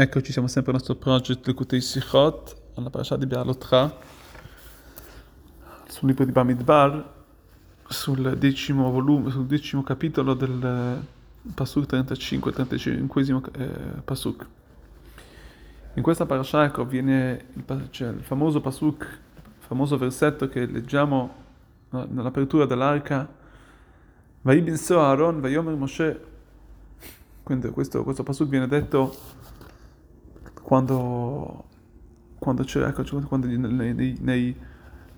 Eccoci, siamo sempre al nostro project Lekutei Sichot, alla parasha di Be'alotcha, sul libro di Bamidbar, sul decimo volume, sul decimo capitolo del Pasuk 35, 35 eh, Pasuk. In questa parasha ecco, viene il, cioè, il famoso Pasuk, il famoso versetto che leggiamo nell'apertura dell'arca, Vai bin so Aaron, Vayomer Moshe. Quindi questo, questo Pasuk viene detto quando, quando ecco, quando nei, nei, nei,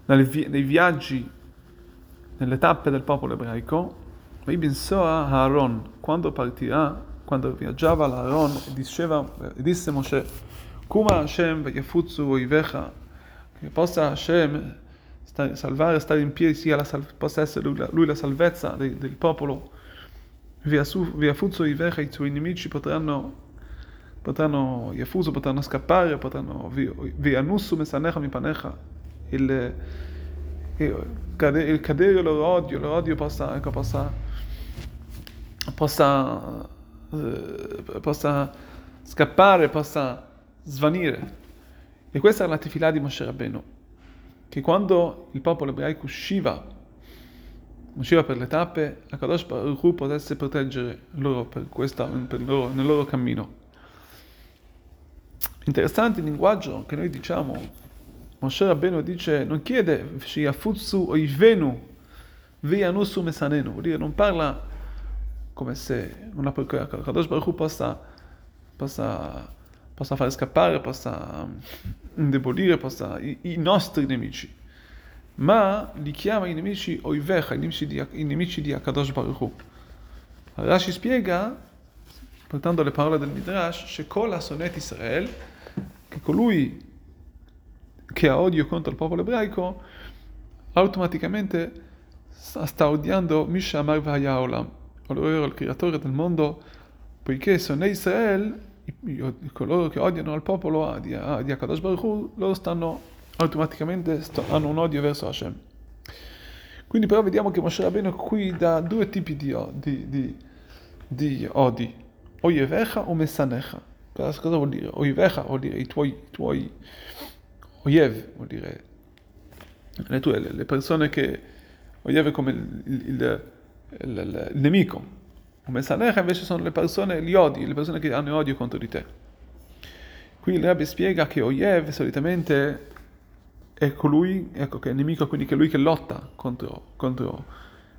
nei, viaggi, nelle tappe del popolo ebraico, Ibn Soa Aaron, quando partirà, quando viaggiava l'Aaron, diceva, disse Moshe, Kuma Hashem v'yafutzu oivecha, che possa Hashem salvare, stare in piedi, sia la, possa essere lui la, lui la salvezza del, del popolo, v'yafutzu oivecha, i tuoi nemici potranno potranno, Yafusu, potranno scappare, potranno, Vianussu mesanecha mipanecha, il, il cadere il loro odio, loro odio possa, ecco, possa, possa, eh, possa scappare, possa svanire. E questa è la tefilà di Moshe Rabbeinu, che quando il popolo ebraico usciva, usciva per le tappe, Akadosh Baruch Hu potesse proteggere loro, per questa, per loro nel loro cammino. Interessante il linguaggio che noi diciamo. Moshe Rabbeinu dice, non chiede Shiafutsu oivenu vianusu mesanenu, vuol dire non parla come se una Kadosh Baruch possa, possa, possa fare scappare, possa indebolire, possa, i, i nostri nemici, ma li chiama i nemici oivecha, i nemici di, i nemici di Akadosh Baruch Hu. Rashi spiega, portando le parole del Midrash, Shekol Asonet Israel, che colui che ha odio contro il popolo ebraico automaticamente sta odiando Mishamar Vayaolam, ovvero il creatore del mondo, poiché sono Israel, coloro che odiano il popolo di, Akadosh Baruch loro stanno automaticamente, sto, hanno un odio verso Hashem. Quindi però vediamo che Moshe Rabbeinu qui dà due tipi di, di, di, di odi, Oyevecha o Messanecha. Cosa, cosa vuol dire? Oivecha vuol dire i tuoi, tuoi oiev, vuol dire le tue, le persone che oiev è come il, il, il, il, nemico. Come Sanecha invece sono le persone, gli odi, le persone che hanno odio contro di te. Qui il Rabbi spiega che Oyev solitamente è colui, ecco, che è il nemico, quindi che è lui che lotta contro, contro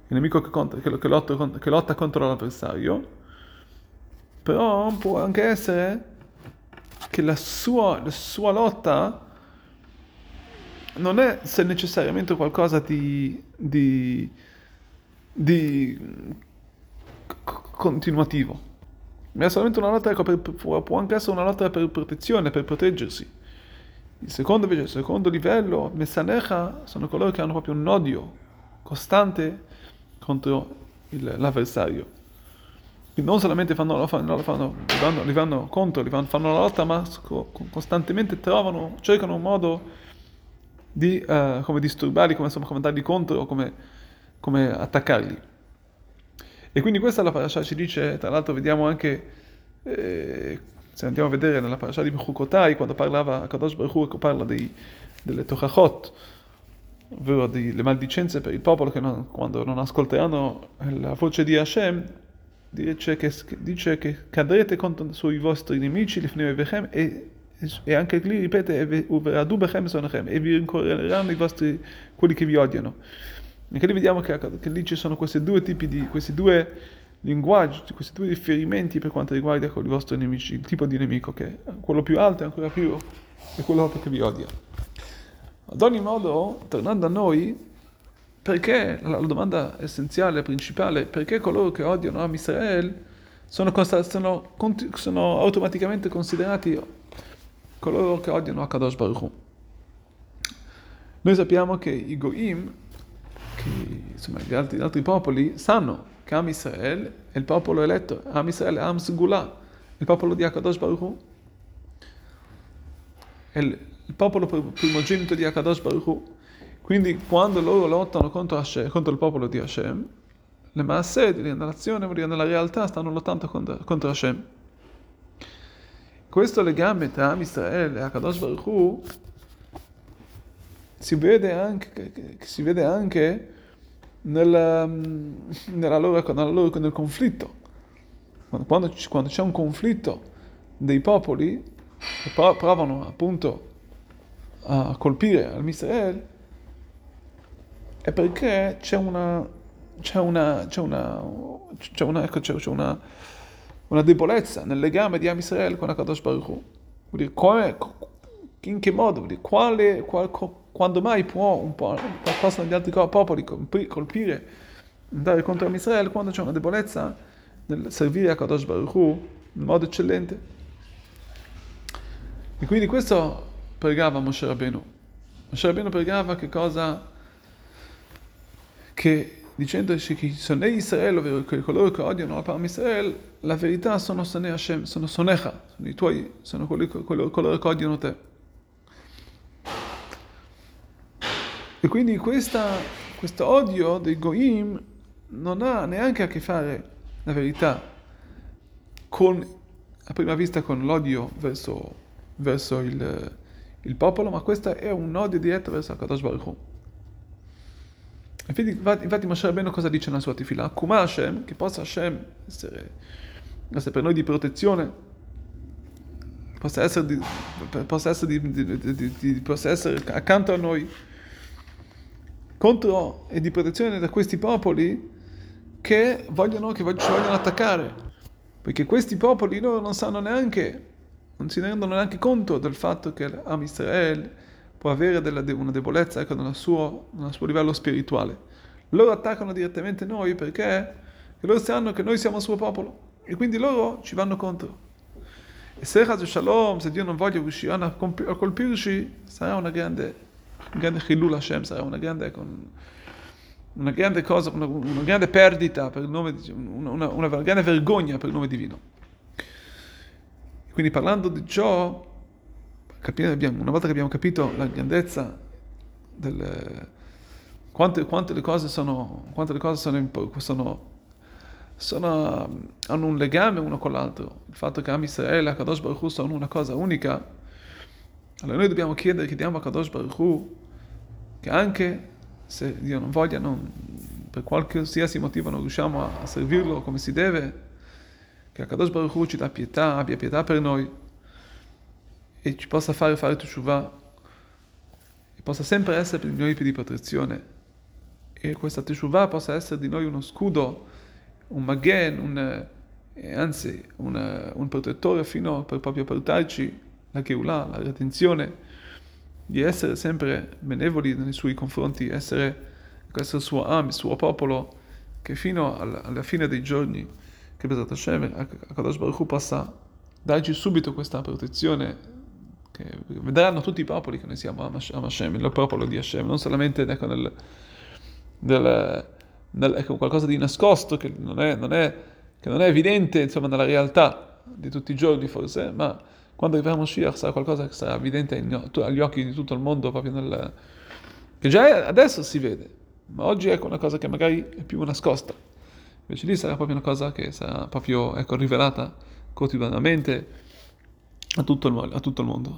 il nemico che, contro, che, che, lotta, che lotta contro l'avversario, però può anche essere che la sua, la sua lotta non è se necessariamente qualcosa di, di, di continuativo, ma è solamente una lotta, ecco, per, può anche essere una lotta per protezione, per proteggersi. Il secondo invece, il secondo livello, Messanecha, sono coloro che hanno proprio un odio costante contro il, l'avversario non solamente fanno, lo fanno, fanno, li, vanno, li vanno contro, li vanno, fanno la lotta, ma costantemente trovano, cercano un modo di uh, come disturbarli, come, insomma, come dargli contro come, come, attaccarli. E quindi questa la parasha ci dice, tra l'altro vediamo anche, eh, se andiamo a vedere nella parasha di Bechukotai, quando parlava Kadosh Baruch Hu, parla dei, delle Tochachot, ovvero delle maldicenze per il popolo che non, quando non ascolteranno la voce di Hashem, dice che, dice che cadrete contro sui vostri nemici, e, e anche qui ripete, e vi rincorreranno i vostri, quelli che vi odiano. Anche lì vediamo che, che lì ci sono questi due tipi di, questi due linguaggi, questi due riferimenti per quanto riguarda i vostri nemici, il tipo di nemico che è quello più alto e ancora più è quello che vi odia. Ad ogni modo, tornando a noi, perché, la domanda essenziale, principale, perché coloro che odiano Am Israel sono, sono, sono automaticamente considerati coloro che odiano Akadosh Baruch Hu? Noi sappiamo che i Goim, che, insomma gli altri, gli altri, popoli, sanno che Am Israel è il popolo eletto, Am Israel è Am Sgula, il popolo di Akadosh Baruch Hu. È il, il popolo primogenito di Akadosh Baruch Hu. Quindi quando loro lottano contro, Hashem, contro il popolo di Hashem, le masse nella nazione, nella realtà, stanno lottando contro, contro Hashem. questo legame tra Am e Akadosh Baruch Hu si vede anche, si vede anche nella, nella loro, nella loro, nel conflitto. Quando, quando, c'è un conflitto dei popoli che provano appunto a colpire al Israele, è perché c'è una, c'è una, c'è una, c'è una, ecco, c'è, c'è una, una debolezza nel legame di Am Israele con Akadosh Baruch Hu. Vuol dire, come, in che modo? Vuol dire, quale, qual, quando mai può un po' qualcosa degli altri popoli colpire, andare contro Israele, quando c'è una debolezza nel servire a Kadosh Baruch Hu in modo eccellente. E quindi questo pregava Moshe Rabbeinu. Moshe Rabbeinu pregava che cosa? Che dicendoci che sono Israele, ovvero coloro che odiano la parola Israele, la verità sono Sonei Hashem, sono Sonecha, sono i tuoi, sono coloro, coloro che odiano te. E quindi questo odio dei Goim non ha neanche a che fare, la verità, con, a prima vista con l'odio verso, verso il, il, popolo, ma questo è un odio diretto verso Kadosh Baruch Hu. Infatti, infatti Moshe Rabbeinu cosa dice nella sua tefila? Kuma Hashem, che possa Hashem essere, essere per noi di protezione, possa essere, di, possa essere, di, possa essere accanto a noi, contro e di protezione da questi popoli che vogliono, che ci vogliono attaccare. Perché questi popoli loro non sanno neanche, non si rendono neanche conto del fatto che Am Israele può avere della, una debolezza ecco, nel, suo, nel suo livello spirituale. Loro attaccano direttamente noi perché loro sanno che noi siamo il suo popolo e quindi loro ci vanno contro. E se Shalom, se Dio non voglia riuscire a colpirci, sarà una grande un grande Chilul Hashem, sarà una grande, una grande cosa, una, una, grande perdita per il nome, una, una, grande vergogna per il nome divino. Quindi parlando di ciò, abbiamo, una volta che abbiamo capito la grandezza del, quante, quante, le cose sono, quante le cose sono, sono, sono, hanno un legame uno con l'altro, il fatto che Am Israele e Kadosh Baruch Hu sono una cosa unica, allora noi dobbiamo chiedere, chiediamo a Kadosh Baruch Hu che anche se Dio non voglia, non, per qualsiasi motivo non riusciamo a, a servirlo come si deve, che Kadosh Baruch Hu ci dà pietà, abbia pietà per noi e ci possa fare fare teshuva. E possa sempre essere per noi di protezione. E questa teshuva possa essere di noi uno scudo, un magen, un, eh, anzi un, un protettore fino per proprio portarci la Geulah, la redenzione di essere sempre benevoli nei suoi confronti, essere questo suo am, il suo popolo, che fino alla fine dei giorni, che Besat Hashem, Akadosh Baruch Hu possa darci subito questa protezione, che vedranno tutti i popoli che noi siamo Am Hashem, il popolo di Hashem, non solamente ecco, nel, nel, nel, ecco, qualcosa di nascosto che non è, non è, che non è evidente insomma, nella realtà di tutti i giorni forse, ma quando arriverà Moshiach sarà qualcosa che sarà evidente agli occhi di tutto il mondo, proprio nel... che già adesso si vede, ma oggi ecco una cosa che magari è più nascosta. Invece lì sarà proprio una cosa che sarà proprio ecco, rivelata quotidianamente a tutto il, a tutto il mondo.